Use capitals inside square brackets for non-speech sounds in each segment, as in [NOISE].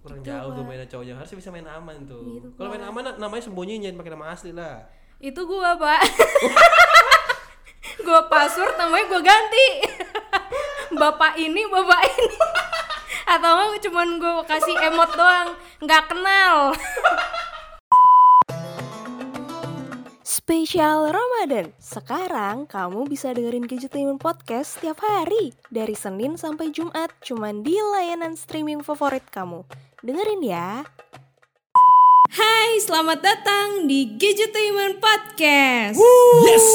kurang Gitu, jauh tuh Pak. mainan cowoknya harusnya bisa main aman tuh Gitu, kalau main aman namanya sembunyiin jangan pakai nama asli lah Itu gua, Pak. [LAUGHS] gua password namanya gua ganti. [LAUGHS] bapak ini, bapak ini. [LAUGHS] Atau enggak cuman gua kasih emot doang, nggak kenal. Spesial Ramadan. Sekarang kamu bisa dengerin Gadgetainment Podcast setiap hari dari Senin sampai Jumat cuman di layanan streaming favorit kamu. Dengerin ya. Hai, selamat datang di Gadgetainment Podcast. Yes.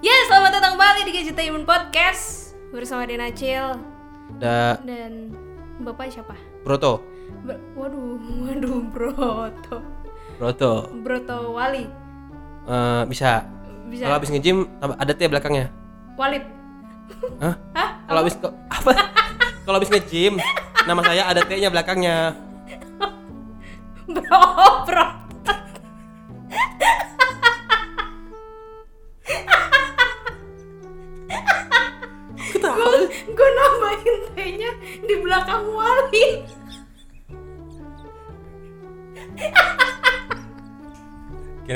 Ya, selamat datang kembali di Gadgetainment Podcast bersama Dena Cil ada dan Bapak siapa? Broto Ber- waduh, [LAUGHS] waduh, Broto. Broto Broto Wali. Eh, bisa Bisa. kalau habis nge-gym ada T belakangnya Walid. Hah? Hah? kalau habis ke- apa kalau habis nge-gym nama saya ada T nya belakangnya [LAUGHS] Bro, bro.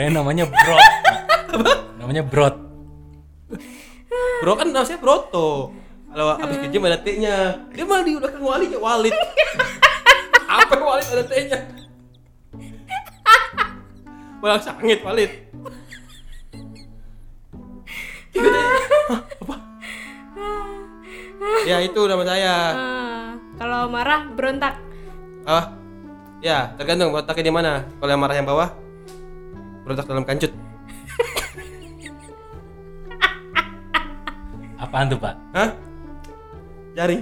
Kirain namanya Brot. namanya Brot. Bro kan nama saya Broto. Kalau habis nge-gym ada T nya dia malah di belakang Wali kayak Walid. [LAUGHS] Apa Walid ada T nya malah sangit Walid. Tiba-tiba, "Hah, apa? Ya itu nama saya. Ah, kalau marah berontak. apa? Ya tergantung berontaknya di mana. Kalau yang marah yang bawah berontak dalam kancut Apaan tuh, Pak? hah jari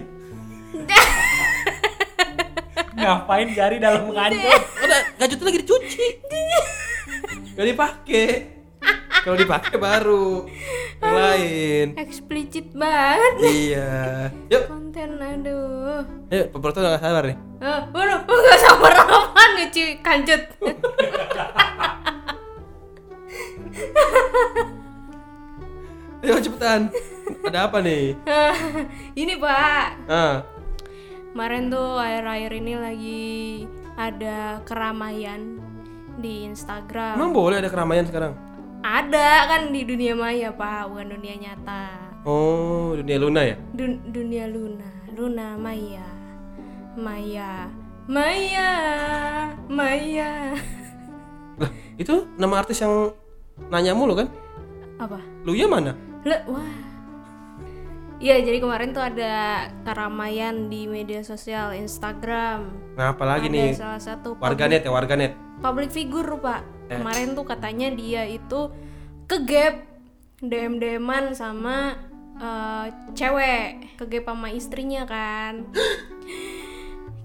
Ngapain jari dalam kancut? Udah, kancut lagi dicuci. Gak dipakai. Kalau dipakai baru yang lain. Eksplisit banget. Iya. Yuk, Konten aduh. ayo Pak Broto udah gak sabar nih. Ah, waduh, nggak sabar apaan nyuci kancut. Ayo cepetan. Ada apa nih? [LAUGHS] Ini pak, Ah, kemarin tuh akhir-akhir ini lagi ada keramaian di Instagram. emang boleh ada keramaian sekarang? Ada kan di dunia maya pak, bukan dunia nyata. Oh, dunia Luna ya? Dun- dunia Luna, Luna Maya, Maya, Maya, Maya. Lah, itu nama artis yang nanya mulu kan? Apa? Luya mana? Le, wah. Iya, jadi kemarin tuh ada keramaian di media sosial Instagram. Nah, apa lagi ada nih? salah satu Warganet ya, warganet. public figure, Pak. Eh. Kemarin tuh katanya dia itu ke gap DM DMan sama eh, cewek, ke gap sama istrinya kan. [GASPS]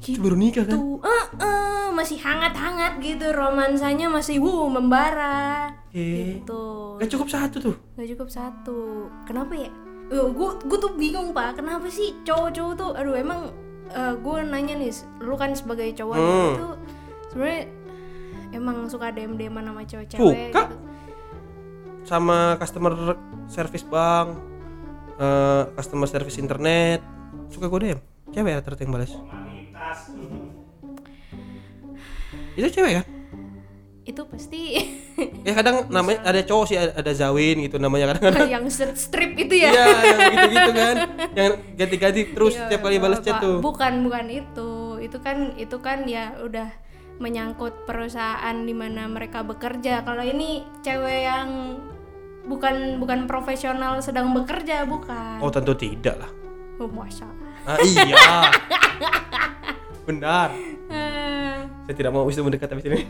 Itu baru nikah kan? Tuh, eh, eh, masih hangat-hangat gitu romansanya masih wuh membara. Eh, Gitu. gak cukup satu tuh. Gak cukup satu. Kenapa ya? gue gue tuh bingung pak. Kenapa sih cowok-cowok tuh? Aduh emang gue nanya nih, lu kan sebagai cowok Hmm. itu sebenarnya emang suka DM DM sama cewek-cewek Suka. gitu. sama customer service bank, eh, customer service internet, suka gue DM. Cewek rata-rata yang balas. Itu cewek kan? Itu pasti Ya kadang namanya ada cowok sih ada, Zawin gitu namanya kadang-kadang. [LAUGHS] yang strip itu ya. Iya, yang gitu-gitu kan. Yang ganti-ganti terus Iya, setiap kali balas chat tuh. Bukan bukan itu. Itu kan itu kan ya udah menyangkut perusahaan di mana mereka bekerja. Kalau ini cewek yang bukan bukan profesional sedang bekerja bukan. Oh, tentu tidak lah. Oh, masa. Ah, iya. Benar. Eh, Saya tidak mau bisa mendekat habis ini.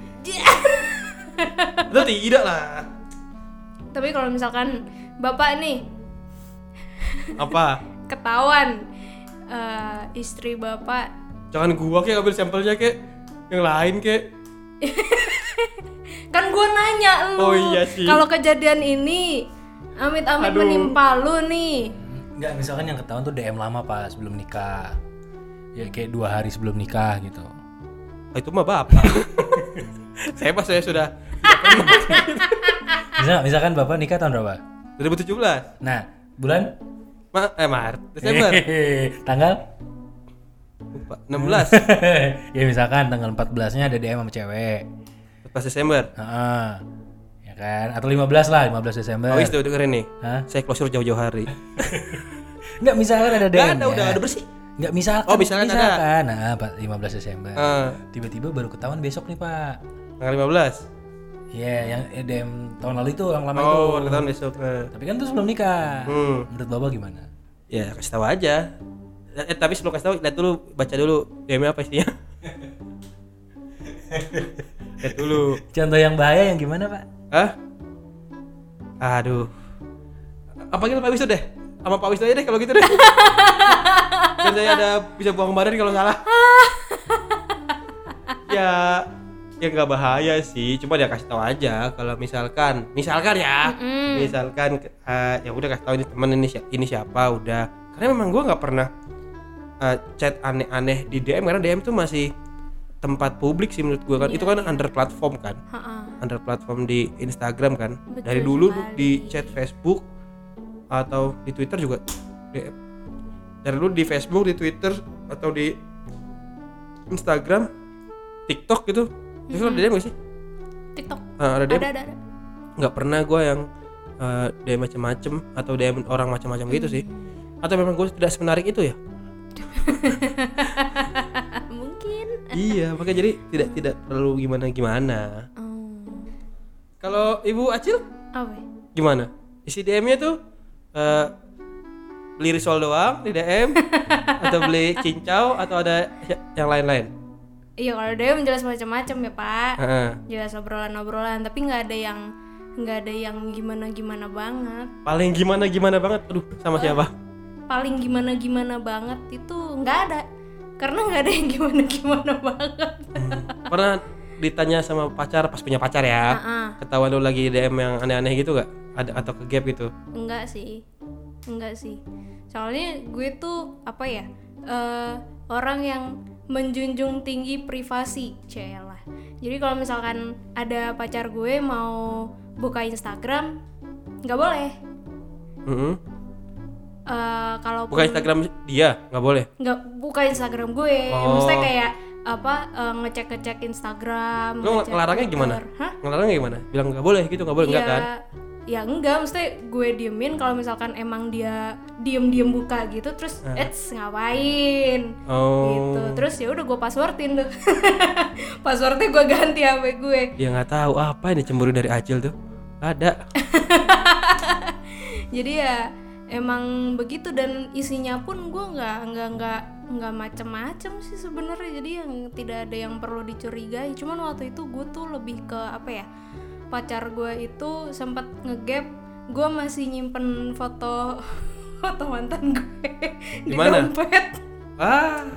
Tentu tidak lah. tapi kalau misalkan bapak nih Apa? ketahuan eh, istri bapak Jangan gua kayak ambil sampelnya kayak yang lain kayak [LAUGHS] kan gue nanya lu Oh, iya sih. kalau kejadian ini amit-amit menimpa lu nih Enggak, misalkan yang ketahuan tuh DM lama pas sebelum nikah. Ya kayak dua hari sebelum nikah gitu. Ah, itu mah bapak. [LAUGHS] saya pas saya sudah. [LAUGHS] Misal, misalkan bapak nikah tahun berapa 2017 nah bulan Ma eh Maret Desember [LAUGHS] tanggal Lupa. 16 ya misalkan tanggal 14 nya ada DM sama cewek 14 Desember Heeh. Ya kan? Atau 15 lah 15 Desember. Oh itu dengerin nih. Hah? Saya closure jauh-jauh hari. [LAUGHS] Nggak misalkan ada Gak ada udah udah bersih. Nggak misalkan Oh, misalkan ada. misalkan. Nah Pak, 15 Desember. Eh, tiba-tiba baru ketahuan besok nih pak. Tanggal 15 Iya yang DM tahun lalu itu yang lama itu. Oh ketahuan besok eh. tapi kan itu sebelum nikah. Hmm. menurut bapak gimana? Ya kasih tahu aja. Eh tapi sebelum kasih tahu lihat dulu baca dulu. DM apa isinya? [LAUGHS] Lihat dulu. Contoh yang bahaya yang gimana pak Hah? Aduh. Apa panggil Pak Wisnu deh? Sama Pak Wisnu aja deh kalau gitu deh. Dan [LAUGHS] saya ada bisa buang badan kalau salah. [LAUGHS] Ya Ya nggak bahaya sih. Cuma dia kasih tahu aja Kalau misalkan Misalkan ya. Misalkan eh, Ya udah kasih tahu ini temen ini, ini siapa Udah. Karena memang gua nggak pernah eh, Chat aneh-aneh di DM Karena DM tuh masih tempat publik sih menurut gua kan. Itu kan under platform kan. Ha-ha. under platform di Instagram kan. Betul dari dulu sekali. di chat Facebook atau di Twitter juga dari dulu di Facebook di Twitter atau di Instagram TikTok gitu. Itu ada DM gak sih? TikTok. Ah, ada DM ada ada ada. Nggak pernah gue yang eh, DM macam-macam atau DM orang macam-macam gitu sih. Atau memang gue tidak semenarik itu ya [LAUGHS] [LAUGHS] iya makanya jadi tidak tidak perlu gimana gimana. Oh. kalau ibu Acil? Apa? Ya? gimana? Isi DM-nya tuh eh, beli risol doang di DM [LAUGHS] atau beli cincau atau ada y- yang lain-lain? Iya kalau dia menjelas macam-macam ya pak. Heeh. jelas obrolan-obrolan tapi nggak ada yang nggak ada yang gimana-gimana banget. Paling gimana gimana banget? Aduh sama siapa? Paling gimana-gimana banget itu nggak ada karena nggak ada yang gimana-gimana banget. Pernah ditanya sama pacar pas punya pacar ya Ah, ketahuan lu lagi DM yang aneh-aneh gitu gak ada atau ke gap gitu? Enggak sih. Enggak sih. Soalnya gue tuh apa ya eh, orang yang menjunjung tinggi privasi celah. Jadi kalau misalkan ada pacar gue mau buka Instagram nggak boleh. Mm-mm. Eh, kalau buka Instagram dia nggak boleh? Nggak buka Instagram gue. Oh. maksudnya kayak apa eh, ngecek ngecek Instagram lu ngecek ngelarangnya gimana. Hah? ngelarangnya gimana? Bilang nggak boleh gitu nggak boleh enggak ya, kan? Ya enggak maksudnya gue diemin kalau misalkan emang dia diem diem buka gitu terus eits ngapain? Oh. Gitu. Terus ya udah gue passwordin tuh. [LAUGHS] Passwordnya gue ganti HP gue. Dia nggak tahu apa ini cemburu dari Acil tuh? Ada. [LAUGHS] Jadi ya emang begitu dan isinya pun gue nggak nggak nggak nggak macem-macem sih sebenarnya. Jadi yang tidak ada yang perlu dicurigai. Cuman waktu itu gue tuh lebih ke apa ya pacar gue itu sempat ngegap gue masih nyimpen foto [LAUGHS] foto mantan gue [LAUGHS] di dompet. Ah. [LAUGHS]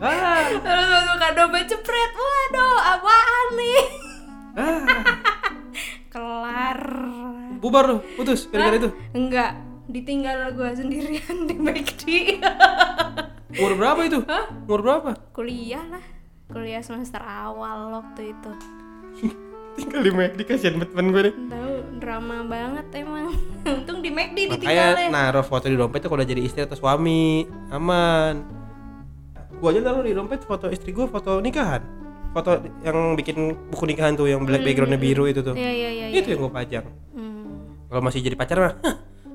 Ah. Terus masuk dompet cepret waduh apaan nih? Ah bubar lu putus gara-gara itu? Enggak ditinggal gue sendirian di McD umur berapa itu? Umur berapa? Kuliah lah kuliah semester awal waktu itu. Tinggal di McD kasihan banget temen gue nih tahu drama banget emang. [LAUGHS] Untung di McD makanya ditinggalnya. naruh foto di dompet tuh kalau udah jadi istri atau suami. Aman. Gua aja naruh di dompet foto istri gua foto nikahan. Foto yang bikin buku nikahan tuh yang black backgroundnya biru itu tuh. Iya iya iya itu iya. yang gua pajang. Hmm. Kalau masih jadi pacar mah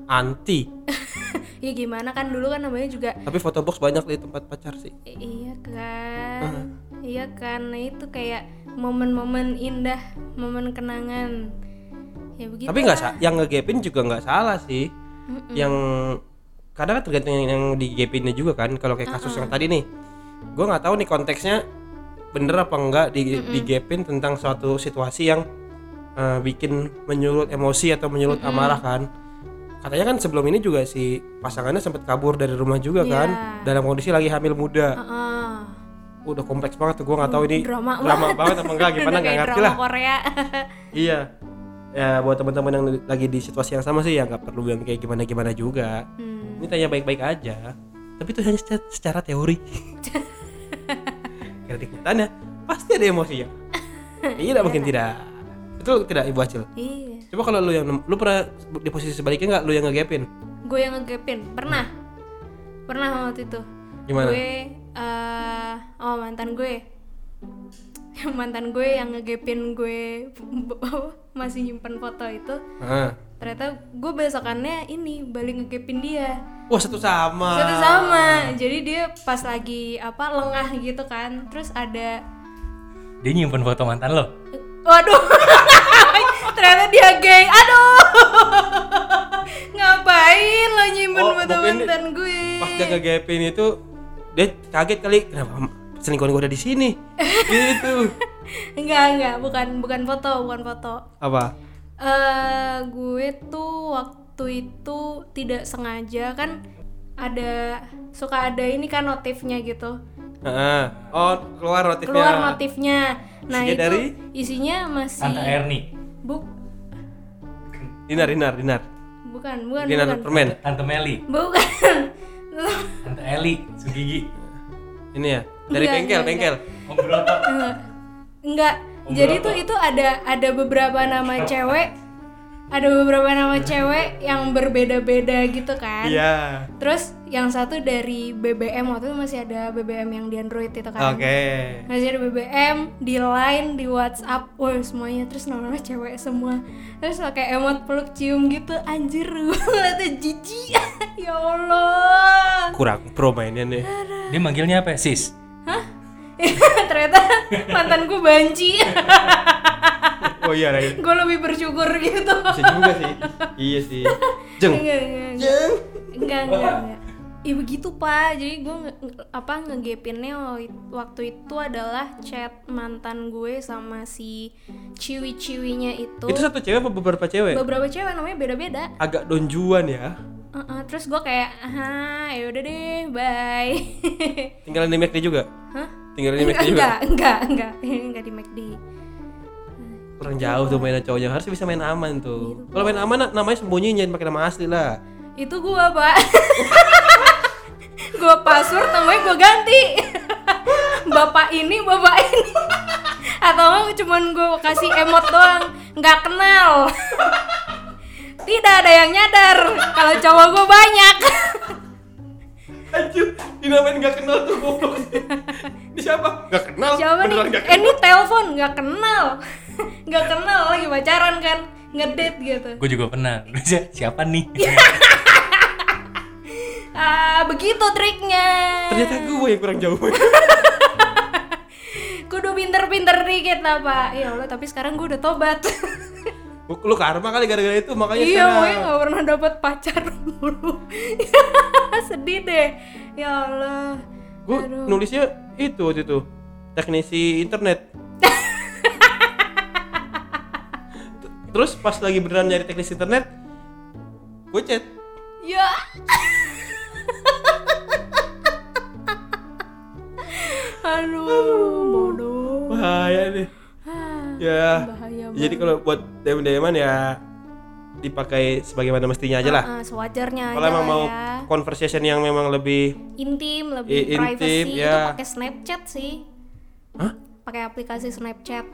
anti. [LAUGHS] Ya gimana kan dulu kan namanya juga tapi foto box banyak di tempat pacar sih. I- iya kan iya kan nah itu kayak momen-momen indah momen kenangan. Ya begitu tapi nggak sa- yang ngegapin juga nggak salah sih. Yang kadang kan tergantung yang, yang digapinnya juga kan. Kalau kayak kasus yang tadi nih gue nggak tahu nih konteksnya bener apa enggak di digapin tentang suatu situasi yang eh, bikin menyulut emosi atau menyulut amarah kan katanya kan sebelum ini juga si pasangannya sempat kabur dari rumah juga kan Iya. dalam kondisi lagi hamil muda Heeh. udah kompleks banget tuh gue nggak tahu ini drama banget apa enggak gimana nggak ngerti drama lah Korea [LAUGHS] Iya. Ya buat teman-teman yang lagi di situasi yang sama sih ya nggak perlu yang kayak gimana-gimana juga. Hmm. Ini tanya baik-baik aja. Tapi itu hanya secara, secara teori. [LAUGHS] Karena ikutannya pasti ada emosinya. [LAUGHS] Tidak mungkin tidak. Betul tidak Ibu Acil? iya Coba kalau lu yang lu pernah di posisi sebaliknya nggak lu yang ngegapin? gue yang ngegapin pernah pernah waktu itu Gimana? gue eh oh mantan gue mantan gue yang ngegapin gue [LAUGHS] masih nyimpan foto itu Ah. ternyata gue besokannya ini balik ngegapin dia Wah satu sama. satu sama jadi dia pas lagi apa lengah gitu kan terus ada Dia nyimpen foto mantan lo. waduh [LAUGHS] dia gay aduh [LAUGHS] ngapain lo nyimpen Oh, mantan gue Pas dia ngegapin itu dia kaget kali kenapa selingkuhan gue ada di sini. [LAUGHS] gitu. enggak enggak bukan bukan foto bukan foto Apa? eh gue tuh waktu itu tidak sengaja kan ada suka ada ini kan notifnya gitu Heeh. Oh, keluar notifnya. keluar notifnya nah Isinya itu dari? isinya masih Tante Erni, buk Dinar, dinar, dinar. bukan bukan Dinar bukan permen. Tante Meli, bukan Tante Eli, Sugigi. Ini ya. Dari Enggak, bengkel, enggak, bengkel. Om Broto. enggak enggak jadi tuh itu ada ada beberapa nama cewek ada beberapa nama cewek yang berbeda-beda gitu kan Iya. terus yang satu dari BBM waktu itu masih ada BBM yang di Android itu kan Oke. masih ada BBM di Line di WhatsApp wah semuanya terus namanya cewek semua terus pakai emot peluk cium gitu anjir [LAUGHS] ngeliatnya jijik [LAUGHS] ya Allah Kurang pro mainnya nih. Dia manggilnya apa? ya? Sis. [LAUGHS] ternyata mantanku banci Oh iya, Ray. gue lebih bersyukur gitu Bisa juga sih. Iya sih. Jeng. enggak enggak enggak Jeng. enggak enggak, enggak. Ih begitu pak, jadi gue nge- apa ngegapinnya wa- waktu itu adalah chat mantan gue sama si ciwi-ciwinya itu. Itu satu cewek apa beberapa cewek? Beberapa cewek namanya beda-beda. Agak donjuan ya. Uh-uh, terus gue kayak, ah ya udah deh, bye. [LAUGHS] Tinggalan di McD juga. Hah? Tinggalan di McD juga. Enggak, enggak, enggak, [LAUGHS] enggak di McD. Kurang jauh tuh mainan cowoknya. Harus bisa main aman Gitu, tuh. Kalau main aman na- namanya sembunyiin jangan pakai nama asli lah. Itu gue pak. [LAUGHS] gue password namanya gue ganti. [LAUGHS] bapak ini, bapak ini. [LAUGHS] Atau enggak cuman gue kasih emot doang, nggak kenal. Tidak ada yang nyadar kalau cowok gue banyak. Anjir, dinamain gak kenal tuh goblok. Ini siapa? Gak kenal. Siapa nih? Gak Eh kenal. ini telepon nggak kenal, [LAUGHS] nggak kenal lagi pacaran kan, ngedate gitu. Gue juga pernah. [LAUGHS] Siapa nih? [LAUGHS] Ah begitu triknya. Ternyata gue yang kurang jauh. Kudu pinter-pinter dikit lah pak. Ya Allah tapi sekarang gue udah tobat. Lu karma kali gara-gara itu makanya iya makanya nggak pernah dapat pacar mulu. Sedih deh. Ya Allah. Gue nulisnya itu waktu itu teknisi internet. Terus pas lagi beneran nyari teknisi internet, gue chat. Ya. Aduh, bodoh. Bahaya. Ah, Ya. Bahaya Jadi kalau buat DM DMan ya dipakai sebagaimana mestinya aja lah. Ah, sewajarnya Kalau emang mau ya. conversation yang memang lebih intim, lebih I- intim, privacy ya. pakai Snapchat sih. Hah? Pakai aplikasi Snapchat.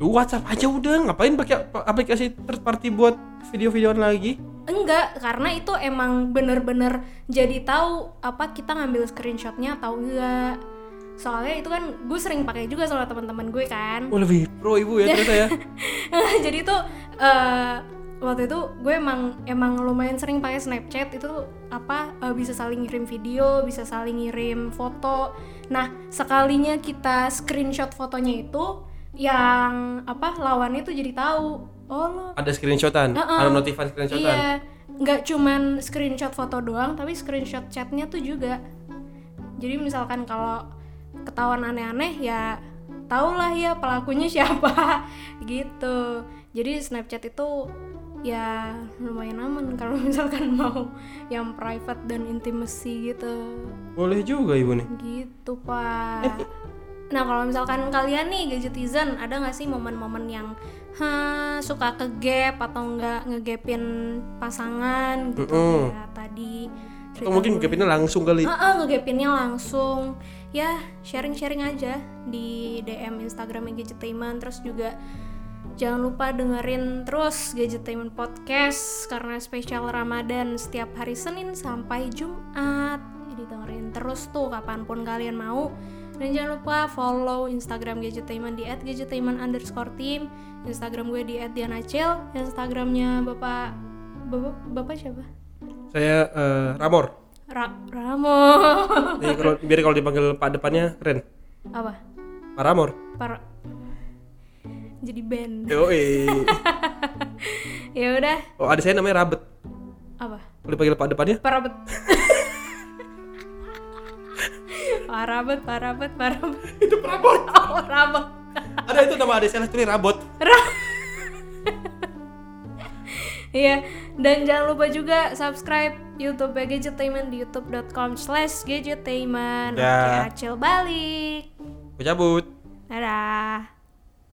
WhatsApp aja udah ngapain pakai ap- aplikasi third party buat video-videoan lagi? Enggak, karena itu emang bener-bener jadi tahu apa kita ngambil screenshotnya atau enggak. Soalnya itu kan gue sering pakai juga sama teman-teman gue kan. Oh lebih pro ibu ya ternyata ya. [LAUGHS] jadi tuh eh, waktu itu gue emang emang lumayan sering pakai Snapchat itu apa eh, bisa saling ngirim video, bisa saling ngirim foto. Nah sekalinya kita screenshot fotonya itu yang apa lawannya tuh jadi tahu. Oh lo Ada screenshotan, Heeh. ada notifan screenshotan. Iya, nggak cuman screenshot foto doang, tapi screenshot chatnya tuh juga. Jadi misalkan kalau ketahuan aneh-aneh ya tahulah ya pelakunya [LAUGHS] siapa gitu. Jadi Snapchat itu ya lumayan aman kalau [LAUGHS] misalkan mau yang private dan intimacy gitu. Boleh juga ibu nih. Gitu pak. Nah kalau misalkan kalian nih gadgetizen ada nggak sih momen-momen yang ha, suka ke gap atau nggak ngegapin pasangan gitu Mm-mm. ya tadi. Atau mungkin gapinnya langsung kali. Heeh, ngegapinnya langsung ya sharing-sharing aja di DM Instagram Gadgetainment terus juga Jangan lupa dengerin terus Gadgetainment Podcast karena spesial Ramadan setiap hari Senin sampai Jumat. Jadi dengerin terus tuh kapan pun kalian mau. Dan jangan lupa follow Instagram Gadgetainment di @gadgetainment underscore team, Instagram gue di @dianacil, Instagramnya bapak bapak bapak siapa? Saya eh, Ramor. Ra Ramo. Jadi kalau biar kalau dipanggil Pak depannya keren. Apa? Pak Ramor. Para jadi band. Yoi. [LAUGHS] Ya udah, Oh, ada saya namanya Rabet. apa? Kalau dipanggil Pak depannya [LAUGHS] Parabet. parabet, parabet, parabet. itu [LAUGHS] Rabot. Oh, rabet. ada itu nama adik saya tulis Rabot. Iya, dan jangan lupa juga subscribe YouTube Gadgetainment di youtube.com slash gadgetainment. Oke, Acil balik. Gue cabut. Dadah.